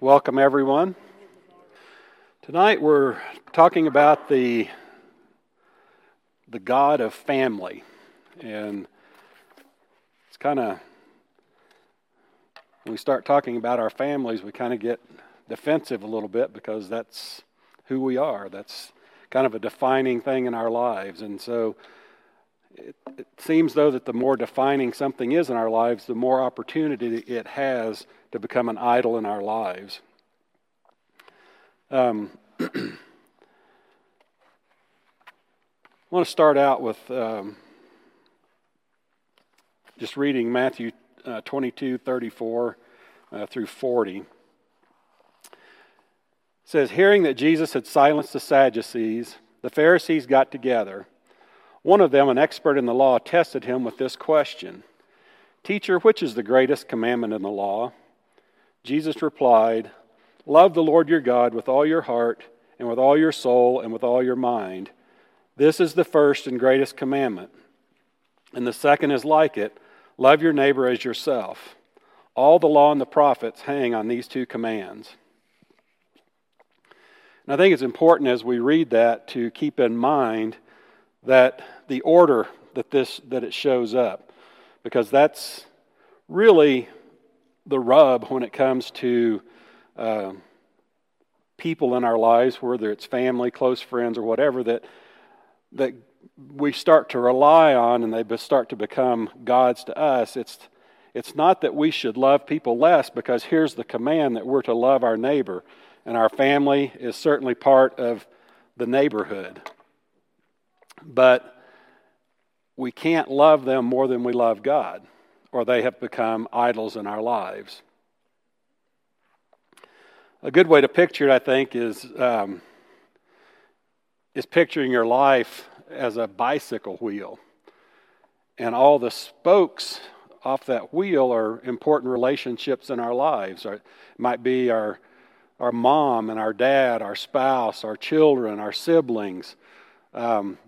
Welcome, everyone. Tonight we're talking about the, the God of family. And it's kind of, when we start talking about our families, we kind of get defensive a little bit because that's who we are. That's kind of a defining thing in our lives. And so it, it seems, though, that the more defining something is in our lives, the more opportunity it has to become an idol in our lives. Um, I want to start out with um, just reading Matthew uh, 22 34 uh, through 40. It says, Hearing that Jesus had silenced the Sadducees, the Pharisees got together. One of them, an expert in the law, tested him with this question Teacher, which is the greatest commandment in the law? Jesus replied, Love the Lord your God with all your heart, and with all your soul, and with all your mind. This is the first and greatest commandment. And the second is like it love your neighbor as yourself. All the law and the prophets hang on these two commands. And I think it's important as we read that to keep in mind that the order that this that it shows up because that's really the rub when it comes to uh, people in our lives, whether it's family, close friends, or whatever, that that we start to rely on and they start to become gods to us. It's it's not that we should love people less because here's the command that we're to love our neighbor, and our family is certainly part of the neighborhood. But we can't love them more than we love God or they have become idols in our lives. A good way to picture it, I think, is, um, is picturing your life as a bicycle wheel. And all the spokes off that wheel are important relationships in our lives. It might be our, our mom and our dad, our spouse, our children, our siblings. Um,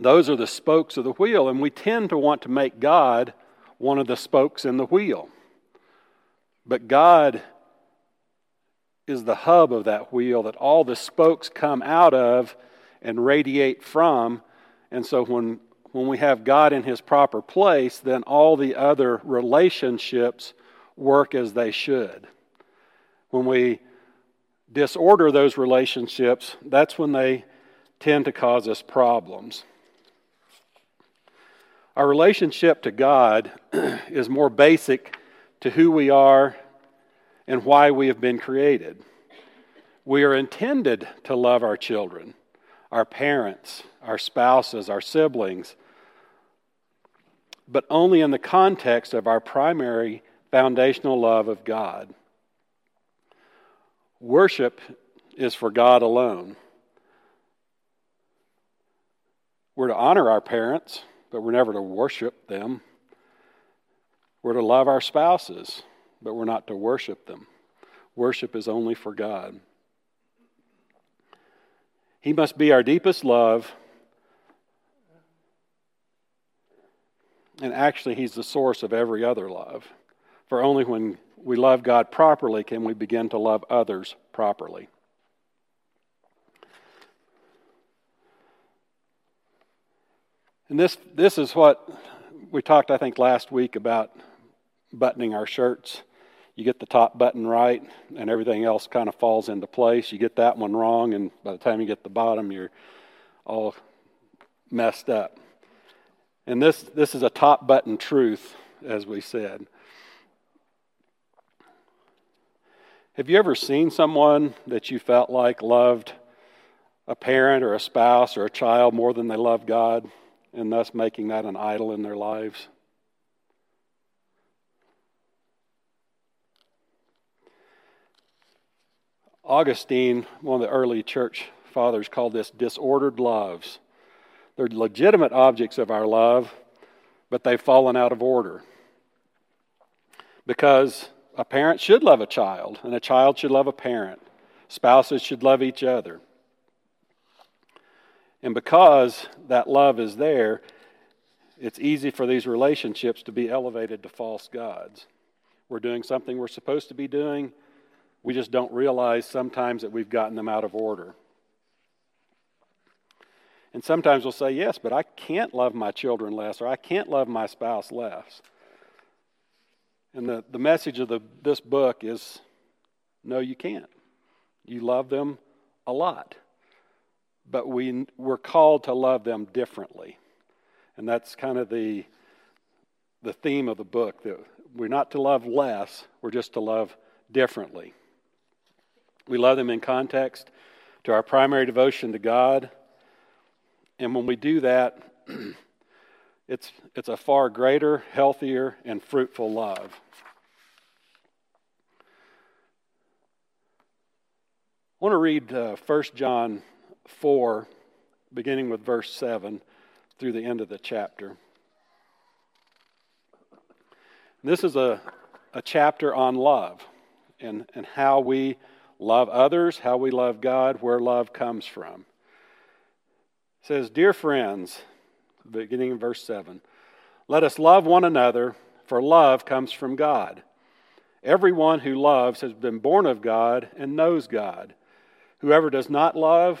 those are the spokes of the wheel, and we tend to want to make God one of the spokes in the wheel. But God is the hub of that wheel that all the spokes come out of and radiate from. And so when, when we have God in his proper place, then all the other relationships work as they should. When we disorder those relationships, that's when they tend to cause us problems. Our relationship to God is more basic to who we are and why we have been created. We are intended to love our children, our parents, our spouses, our siblings, but only in the context of our primary foundational love of God. Worship is for God alone. We're to honor our parents but we're never to worship them. We're to love our spouses, but we're not to worship them. Worship is only for God. He must be our deepest love. And actually, He's the source of every other love. For only when we love God properly can we begin to love others properly. And this, this is what we talked, I think, last week about buttoning our shirts. You get the top button right, and everything else kind of falls into place. You get that one wrong, and by the time you get the bottom, you're all messed up. And this, this is a top button truth, as we said. Have you ever seen someone that you felt like loved a parent or a spouse or a child more than they loved God? And thus making that an idol in their lives. Augustine, one of the early church fathers, called this disordered loves. They're legitimate objects of our love, but they've fallen out of order. Because a parent should love a child, and a child should love a parent. Spouses should love each other. And because that love is there, it's easy for these relationships to be elevated to false gods. We're doing something we're supposed to be doing, We just don't realize sometimes that we've gotten them out of order. And sometimes we'll say, yes, but I can't love my children less, or I can't love my spouse less. And the, the message of the, this book is no, you can't. You love them a lot. But we, we're called to love them differently. And that's kind of the, the theme of the book that we're not to love less, we're just to love differently. We love them in context to our primary devotion to God. And when we do that, it's, it's a far greater, healthier, and fruitful love. I want to read uh, 1 John 4, beginning with verse 7 through the end of the chapter. This is a, a chapter on love and, and how we love others, how we love God, where love comes from. It says, Dear friends, beginning in verse 7, let us love one another, for love comes from God. Everyone who loves has been born of God and knows God. Whoever does not love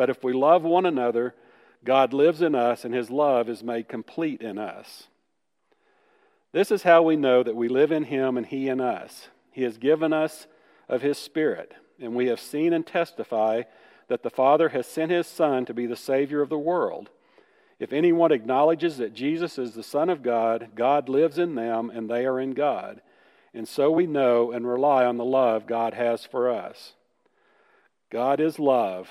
but if we love one another, God lives in us and His love is made complete in us. This is how we know that we live in Him and He in us. He has given us of His Spirit. And we have seen and testify that the Father has sent His Son to be the Savior of the world. If anyone acknowledges that Jesus is the Son of God, God lives in them and they are in God. And so we know and rely on the love God has for us. God is love.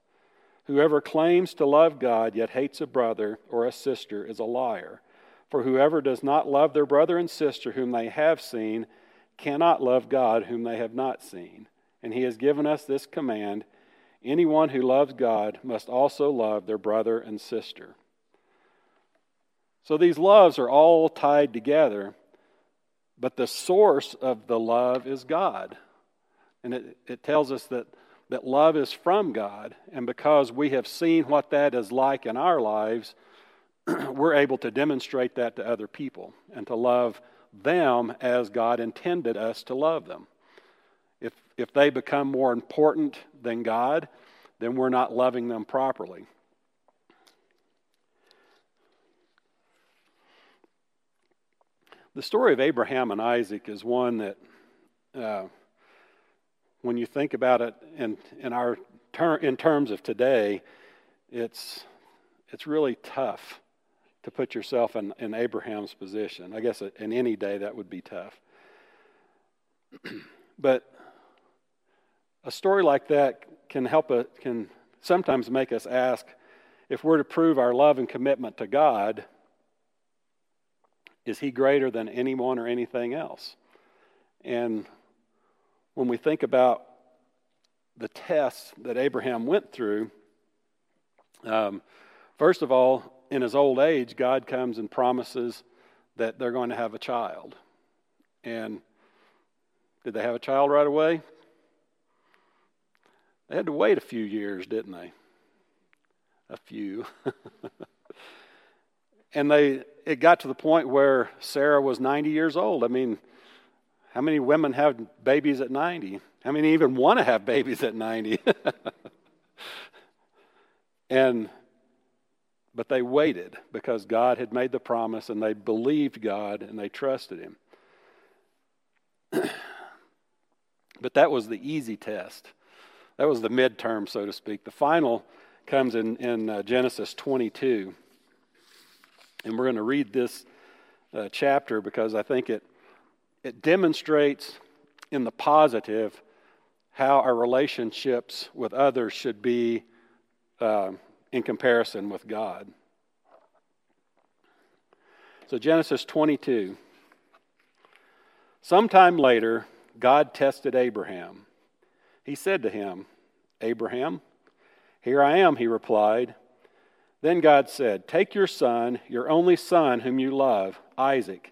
Whoever claims to love God yet hates a brother or a sister is a liar. For whoever does not love their brother and sister whom they have seen cannot love God whom they have not seen. And he has given us this command Anyone who loves God must also love their brother and sister. So these loves are all tied together, but the source of the love is God. And it, it tells us that, that love is from God, and because we have seen what that is like in our lives, we're able to demonstrate that to other people and to love them as God intended us to love them. If, if they become more important than God, then we're not loving them properly. The story of Abraham and Isaac is one that, uh, when you think about it in, in, our ter- in terms of today, it's, it's really tough to put yourself in, in Abraham's position. I guess uh, in any day that would be tough. but a story like that can help us, can sometimes make us ask if we're to prove our love and commitment to God, is He greater than anyone or anything else? And when we think about the tests that Abraham went through, um, first of all, in his old age, God comes and promises that they're going to have a child. And did they have a child right away? They had to wait a few years, didn't they? A few. and they it got to the point where Sarah was 90 years old. I mean, how many women have babies at 90? How many even want to have babies at 90? and but they waited because God had made the promise and they believed God and they trusted him. but that was the easy test. that was the midterm, so to speak. The final comes in, in uh, Genesis 22. And we're going to read this uh, chapter because I think it, it demonstrates in the positive how our relationships with others should be uh, in comparison with God. So, Genesis 22. Sometime later, God tested Abraham. He said to him, Abraham, here I am, he replied. Then God said, Take your son, your only son whom you love, Isaac,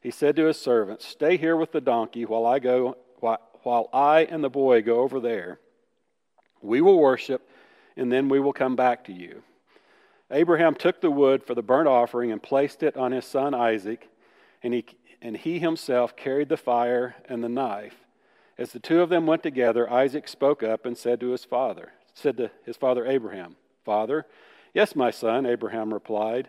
He said to his servants, Stay here with the donkey while I go while I and the boy go over there. We will worship, and then we will come back to you. Abraham took the wood for the burnt offering and placed it on his son Isaac, and he, and he himself carried the fire and the knife. As the two of them went together, Isaac spoke up and said to his father, said to his father Abraham, Father, yes, my son, Abraham replied.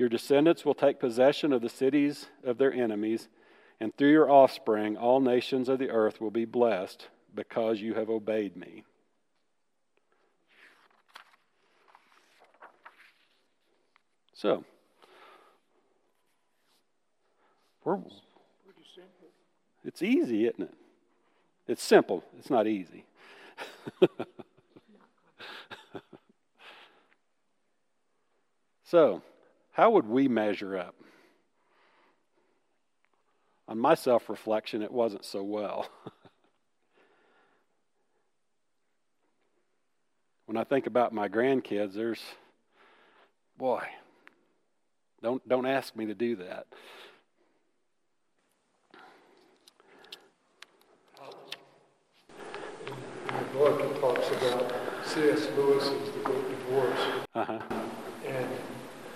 Your descendants will take possession of the cities of their enemies, and through your offspring all nations of the earth will be blessed because you have obeyed me. So, it's easy, isn't it? It's simple, it's not easy. so, how would we measure up? On my self reflection, it wasn't so well. when I think about my grandkids, there's, boy, don't, don't ask me to do that. Book, talks about C.S. Lewis's The Great Divorce. Uh-huh.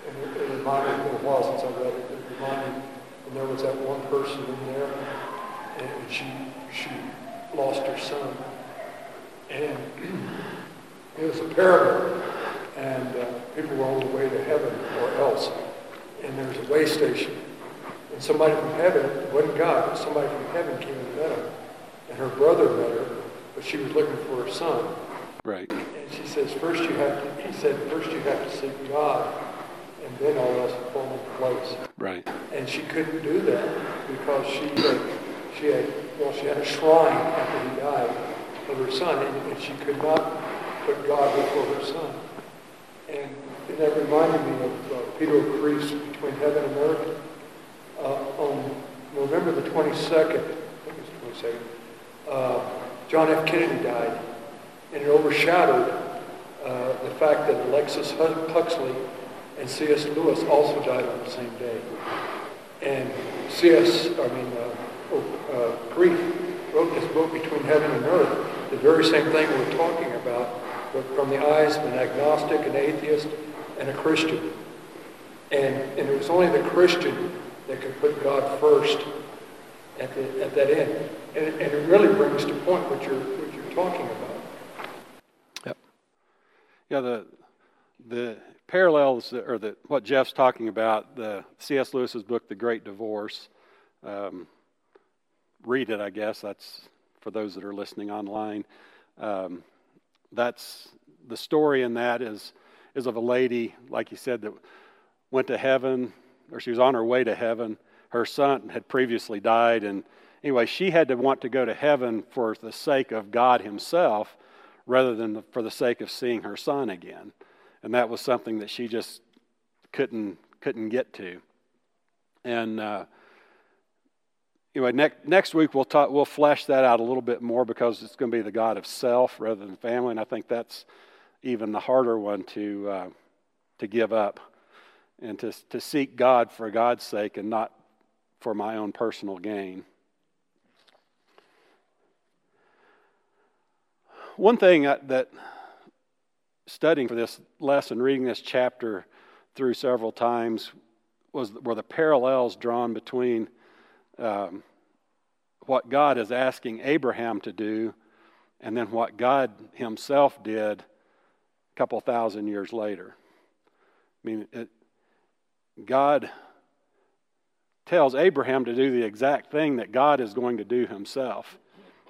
And, it, it reminded me, a while since I read it, it reminded me, and there was that one person in there, and she, she lost her son. And it was a parable, and uh, people were on the way to heaven or else and there was a way station. And somebody from heaven, it wasn't God, but somebody from heaven came and met her. And her brother met her, but she was looking for her son. Right. And she says, first you have to, he said, first you have to seek God, and then all else will fall into place. Right. And she couldn't do that because she had, she had, well, she had a shrine after he died of her son, and, and she could not put God before her son. And and that reminded me of uh, Peter Kreeft between heaven and earth. Uh, on November the 22nd, I think it's 22nd, uh, John F. Kennedy died, and it overshadowed uh, the fact that Alexis Huxley And C.S. Lewis also died on the same day. And C.S., I mean, uh, oh, uh, Kreeft wrote this book, Between Heaven and Earth, the very same thing we're talking about, but from the eyes of an agnostic, an atheist, and a Christian. And, and it was only the Christian that could put God first at, the, at that end. And, and it really brings to point what you're, what you're talking about. Yep. Yeah, the, the parallels, or the, what Jeff's talking about, the C.S. Lewis's book, The Great Divorce, um, read it, I guess. That's for those that are listening online. Um, that's the story in that is is of a lady, like you said, that went to heaven, or she was on her way to heaven. Her son had previously died, and anyway, she had to want to go to heaven for the sake of God Himself rather than for the sake of seeing her son again. And that was something that she just couldn't couldn't get to. And uh, anyway, next next week we'll talk, we'll flesh that out a little bit more because it's going to be the God of self rather than family, and I think that's even the harder one to, uh, to give up and to, to seek God for God's sake and not for my own personal gain. One thing that studying for this lesson, reading this chapter through several times, was were the parallels drawn between um, what God is asking Abraham to do and then what God Himself did a couple thousand years later. I mean, it, God tells Abraham to do the exact thing that God is going to do himself.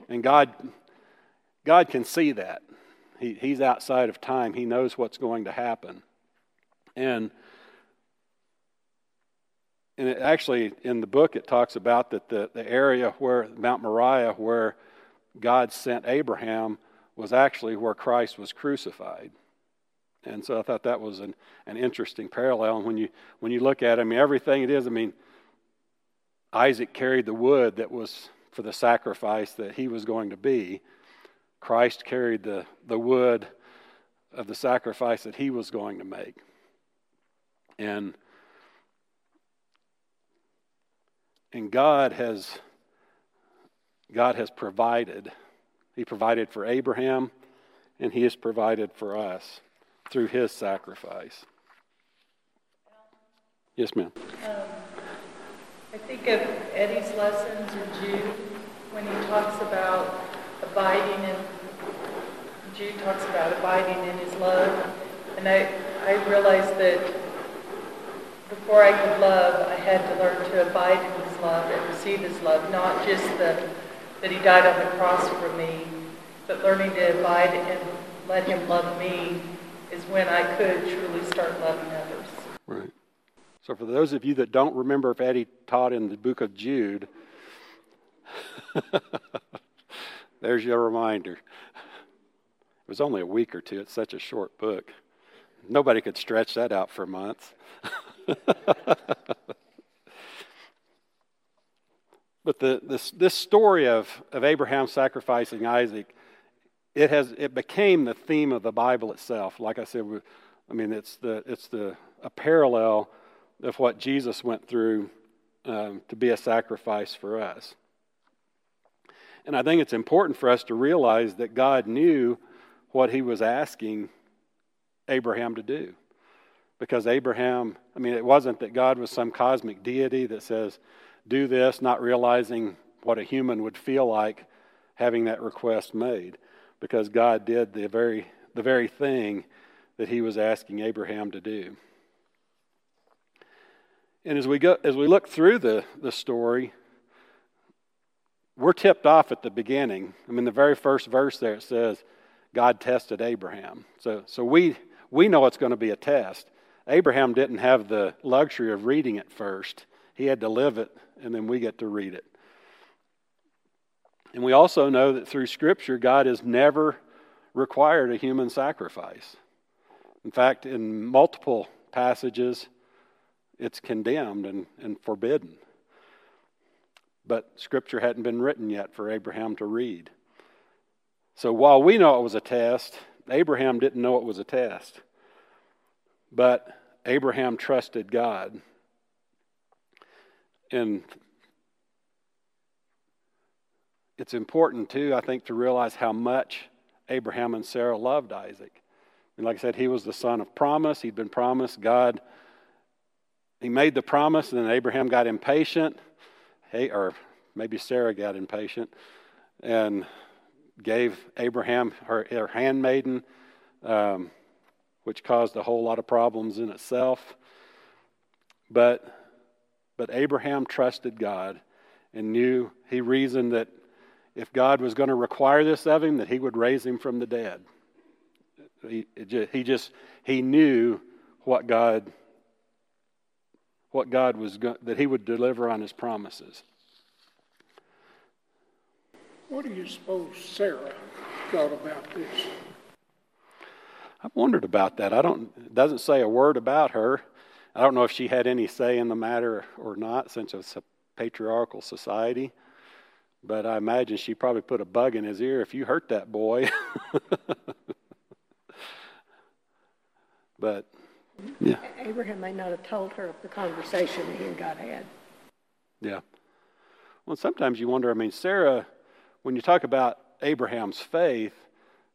And God, God can see that. He, he's outside of time, He knows what's going to happen. And and it actually in the book it talks about that the, the area where mount moriah where god sent abraham was actually where christ was crucified and so I thought that was an, an interesting parallel. And when you, when you look at it, I mean, everything it is, I mean, Isaac carried the wood that was for the sacrifice that he was going to be. Christ carried the, the wood of the sacrifice that he was going to make. And, and God has God has provided. He provided for Abraham, and He has provided for us through his sacrifice. Yes, ma'am. Um, I think of Eddie's lessons or Jude when he talks about abiding in, Jude talks about abiding in his love. And I, I realized that before I could love, I had to learn to abide in his love and receive his love, not just the, that he died on the cross for me, but learning to abide and let him love me is when I could truly start loving others. Right. So, for those of you that don't remember if Eddie taught in the book of Jude, there's your reminder. It was only a week or two. It's such a short book. Nobody could stretch that out for months. but the, this, this story of, of Abraham sacrificing Isaac it has it became the theme of the Bible itself. Like I said, I mean it's the it's the a parallel of what Jesus went through um, to be a sacrifice for us. And I think it's important for us to realize that God knew what He was asking Abraham to do, because Abraham, I mean, it wasn't that God was some cosmic deity that says, "Do this," not realizing what a human would feel like having that request made because God did the very, the very thing that he was asking Abraham to do. And as we, go, as we look through the, the story, we're tipped off at the beginning. I mean, the very first verse there it says, God tested Abraham. So, so we, we know it's going to be a test. Abraham didn't have the luxury of reading it first, he had to live it, and then we get to read it. And we also know that through Scripture, God has never required a human sacrifice. In fact, in multiple passages, it's condemned and, and forbidden. But Scripture hadn't been written yet for Abraham to read. So while we know it was a test, Abraham didn't know it was a test. But Abraham trusted God. And it's important, too, I think, to realize how much Abraham and Sarah loved Isaac. And like I said, he was the son of promise. He'd been promised. God, he made the promise, and then Abraham got impatient. Hey, or maybe Sarah got impatient and gave Abraham her, her handmaiden, um, which caused a whole lot of problems in itself. But, but Abraham trusted God and knew, he reasoned that if God was going to require this of him, that he would raise him from the dead. He, he just, he knew what God, what God was, go, that he would deliver on his promises. What do you suppose Sarah thought about this? I've wondered about that. I don't. It doesn't say a word about her. I don't know if she had any say in the matter or not, since it's a patriarchal society. But I imagine she probably put a bug in his ear. If you hurt that boy, but yeah. Abraham may not have told her of the conversation he and God had. Yeah. Well, sometimes you wonder. I mean, Sarah, when you talk about Abraham's faith,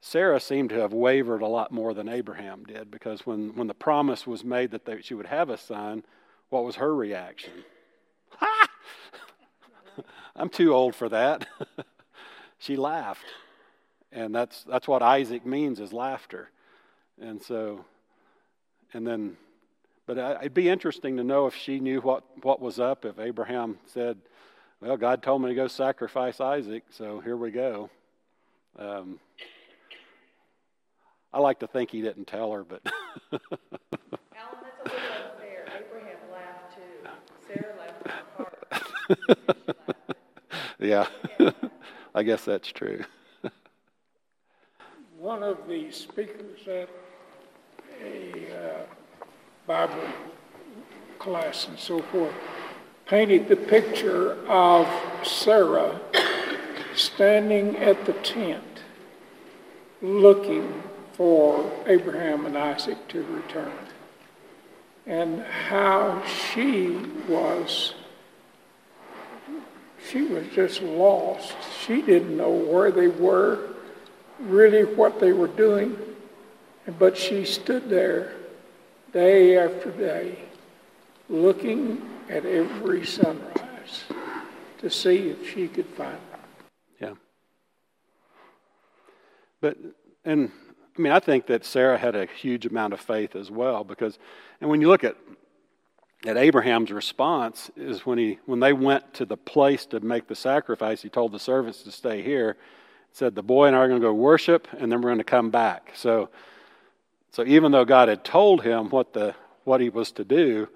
Sarah seemed to have wavered a lot more than Abraham did because when, when the promise was made that they, she would have a son, what was her reaction? Ha! I'm too old for that. she laughed. And that's, that's what Isaac means is laughter. And so, and then, but it'd be interesting to know if she knew what, what was up, if Abraham said, Well, God told me to go sacrifice Isaac, so here we go. Um, I like to think he didn't tell her, but. Alan, that's a little unfair. Abraham laughed too. Sarah laughed yeah, I guess that's true. One of the speakers at a uh, Bible class and so forth painted the picture of Sarah standing at the tent looking for Abraham and Isaac to return, and how she was. She was just lost. She didn't know where they were, really what they were doing, but she stood there day after day, looking at every sunrise to see if she could find them. Yeah. But, and I mean, I think that Sarah had a huge amount of faith as well because, and when you look at at Abraham's response is when he when they went to the place to make the sacrifice, he told the servants to stay here. Said the boy and I are going to go worship, and then we're going to come back. So, so even though God had told him what the what he was to do,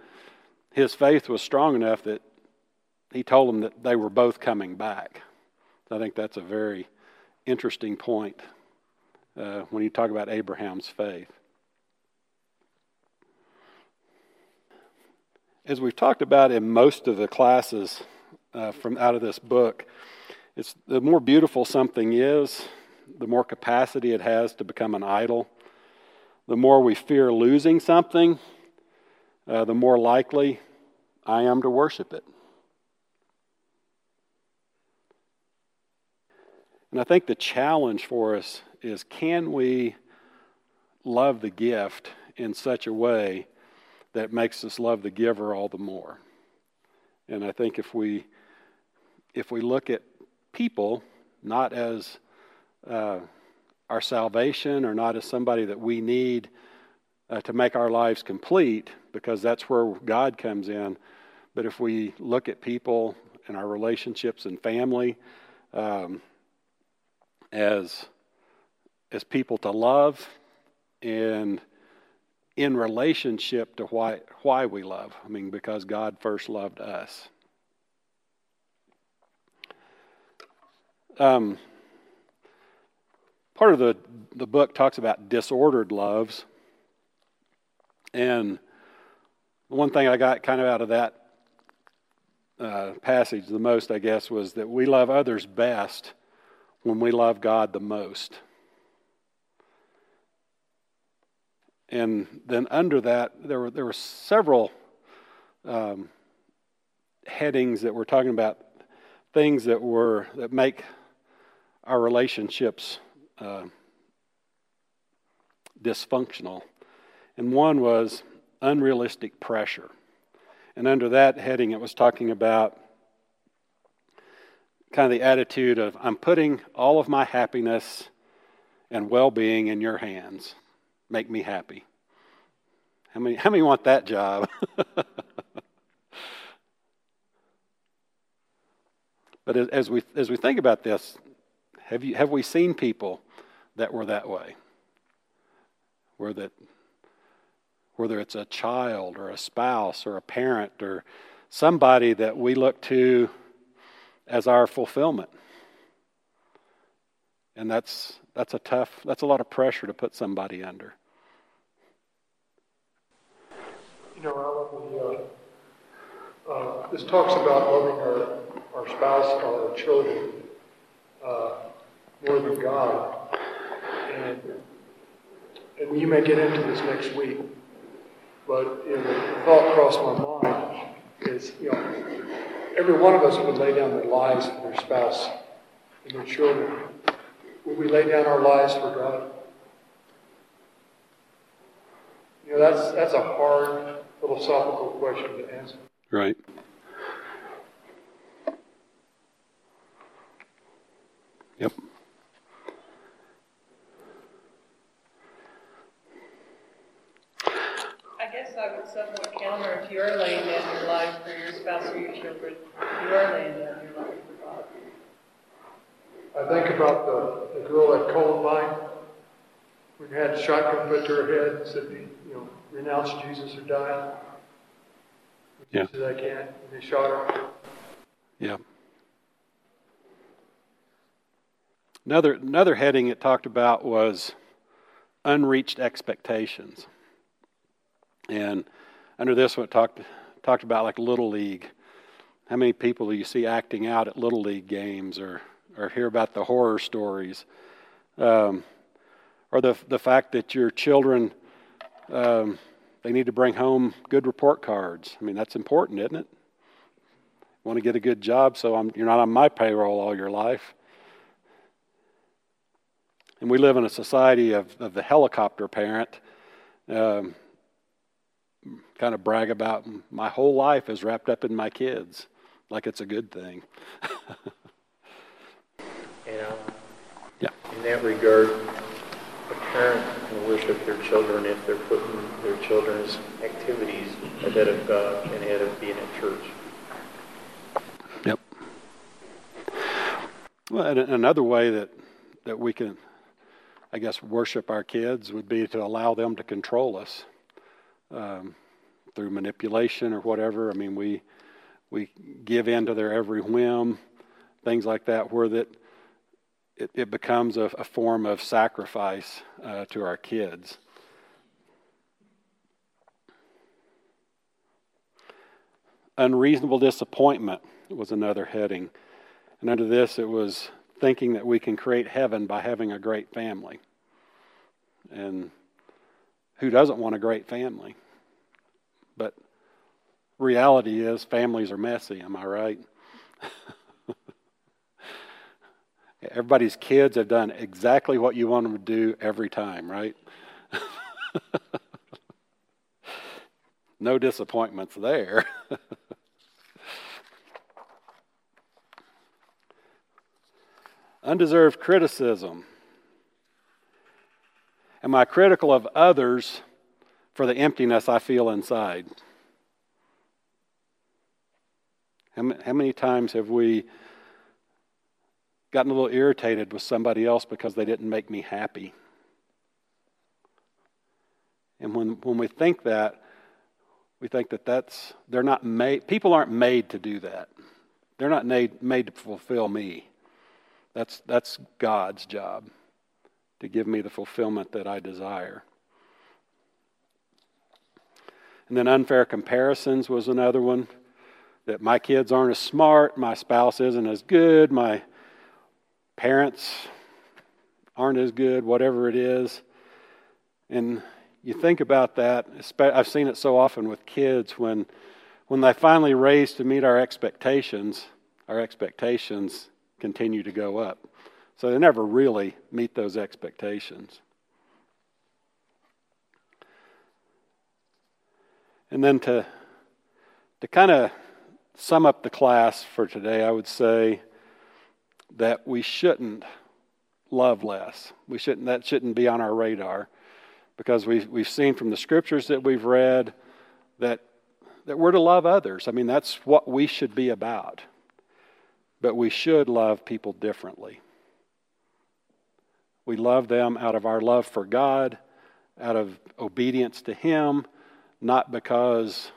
his faith was strong enough that he told them that they were both coming back. I think that's a very interesting point uh, when you talk about Abraham's faith. As we've talked about in most of the classes uh, from out of this book, it's the more beautiful something is, the more capacity it has to become an idol. The more we fear losing something, uh, the more likely I am to worship it. And I think the challenge for us is can we love the gift in such a way that makes us love the giver all the more? And I think if we if we look at people not as uh, our salvation or not as somebody that we need uh, to make our lives complete, because that's where God comes in. But if we look at people and our relationships and family um, as as people to love and in relationship to why, why we love. I mean, because God first loved us. Um, part of the, the book talks about disordered loves. And one thing I got kind of out of that uh, passage the most, I guess, was that we love others best when we love God the most. and then under that, there were, there were several um, headings that were talking about things that were that make our relationships uh, dysfunctional. And one was unrealistic pressure. And under that heading, it was talking about kind of the attitude of I'm putting all of my happiness and well being in your hands. Make me happy. How many, how many want that job? but as we, as we think about this, have, you, have we seen people that were that way? Where that, whether it's a child or a spouse or a parent or somebody that we look to as our fulfillment. And that's, that's a tough, that's a lot of pressure to put somebody under. You know, the, uh, uh, this talks about loving our, our spouse, our children, uh, more than God. And, and you may get into this next week, but you know, the thought crossed my mind is, you know, every one of us would lay down their lives for their spouse and their children. Would we lay down our lives for God? You know, that's, that's a hard philosophical question to answer. Right. Yep. I guess I would somewhat counter if you're laying down your life for your spouse or your children, you are laying down your life for God. I think about the, the girl at Columbine who had a to her head and said, you know, renounce Jesus or die. Yeah. She said, I can't. And they shot her. Yeah. Another, another heading it talked about was unreached expectations. And under this one, it talked, talked about like Little League. How many people do you see acting out at Little League games or, or hear about the horror stories? Um, or the, the fact that your children, um, they need to bring home good report cards. I mean, that's important, isn't it? Want to get a good job so I'm, you're not on my payroll all your life. And we live in a society of, of the helicopter parent. Um, kind of brag about my whole life is wrapped up in my kids, like it's a good thing. you know, yeah. In that regard, parent can worship their children if they're putting their children's activities ahead of God and ahead of being at church. Yep. Well, another way that that we can I guess, worship our kids would be to allow them to control us um, through manipulation or whatever. I mean, we we give in to their every whim, things like that, where that it, it becomes a, a, form of sacrifice uh, to our kids. Unreasonable disappointment was another heading. And under this, it was thinking that we can create heaven by having a great family. And who doesn't want a great family? But reality is, families are messy, am I right? Everybody's kids have done exactly what you want them to do every time, right? no disappointments there. Undeserved criticism. Am I critical of others for the emptiness I feel inside? How many times have we gotten a little irritated with somebody else because they didn't make me happy? And when, when we think that, we think that that's, they're not made, people aren't made to do that. They're not made, made to fulfill me. That's, that's God's job to give me the fulfillment that I desire. And then unfair comparisons was another one that my kids aren't as smart, my spouse isn't as good, my parents aren't as good, whatever it is. And you think about that. I've seen it so often with kids when, when they finally raise to meet our expectations, our expectations continue to go up. So they never really meet those expectations. And then to, to kind of sum up the class for today, I would say that we shouldn't love less. We shouldn't, that shouldn't be on our radar because we, we've seen from the scriptures that we've read that, that we're to love others. I mean, that's what we should be about. But we should love people differently. We love them out of our love for God, out of obedience to Him, not because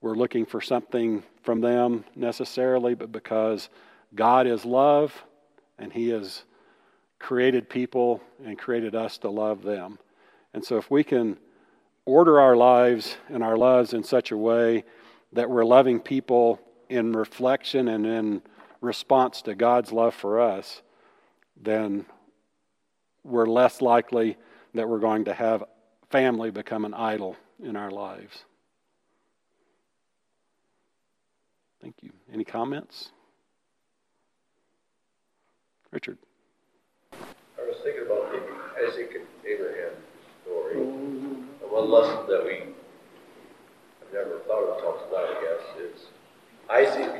we're looking for something from them necessarily, but because God is love and He has created people and created us to love them. And so, if we can order our lives and our loves in such a way that we're loving people in reflection and in response to God's love for us, then we're less likely that we're going to have family become an idol in our lives. Thank you. Any comments? Richard. I was thinking about the Isaac and Abraham story. And one lesson that we have never thought of talked about, I guess, is Isaac,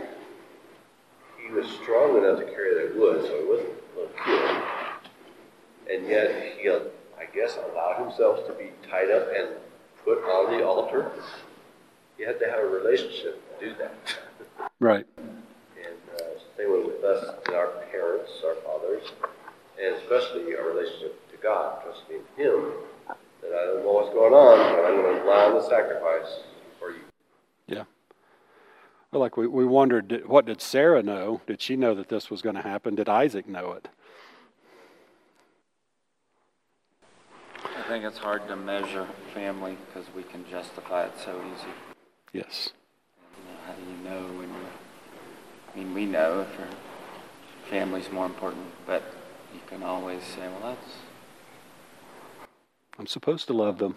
he was strong enough to carry that wood, so he wasn't a little kid. And yet he, I guess, allowed himself to be tied up and put on the altar. You had to have a relationship to do that. Right. And uh, same way with us and our parents, our fathers, and especially our relationship to God, trusting in Him that I don't know what's going on, but I'm going to allow the sacrifice for you. Yeah. Well, like we, we wondered, did, what did Sarah know? Did she know that this was going to happen? Did Isaac know it? I think it's hard to measure family because we can justify it so easy. Yes. You uh, know, how do you know when you? I mean, we know if your family's more important, but you can always say, "Well, that's." I'm supposed to love them.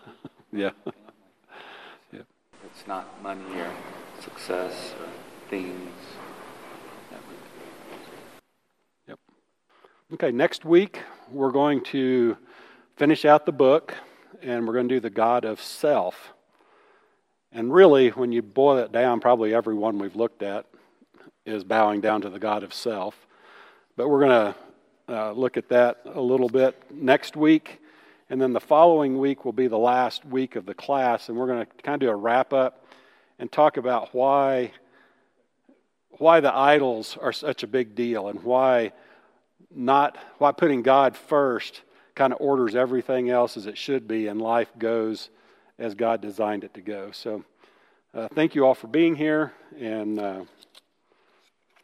yeah. yeah. It's not money or success or things. Yep. Okay, next week we're going to finish out the book, and we're going to do the God of self. And really, when you boil it down, probably every one we've looked at is bowing down to the God of self. But we're going to uh, look at that a little bit next week. And then the following week will be the last week of the class, and we're going to kind of do a wrap up and talk about why, why the idols are such a big deal and why not why putting God first kind of orders everything else as it should be, and life goes as God designed it to go. So, uh, thank you all for being here, and uh,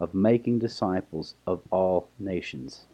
of making disciples of all nations.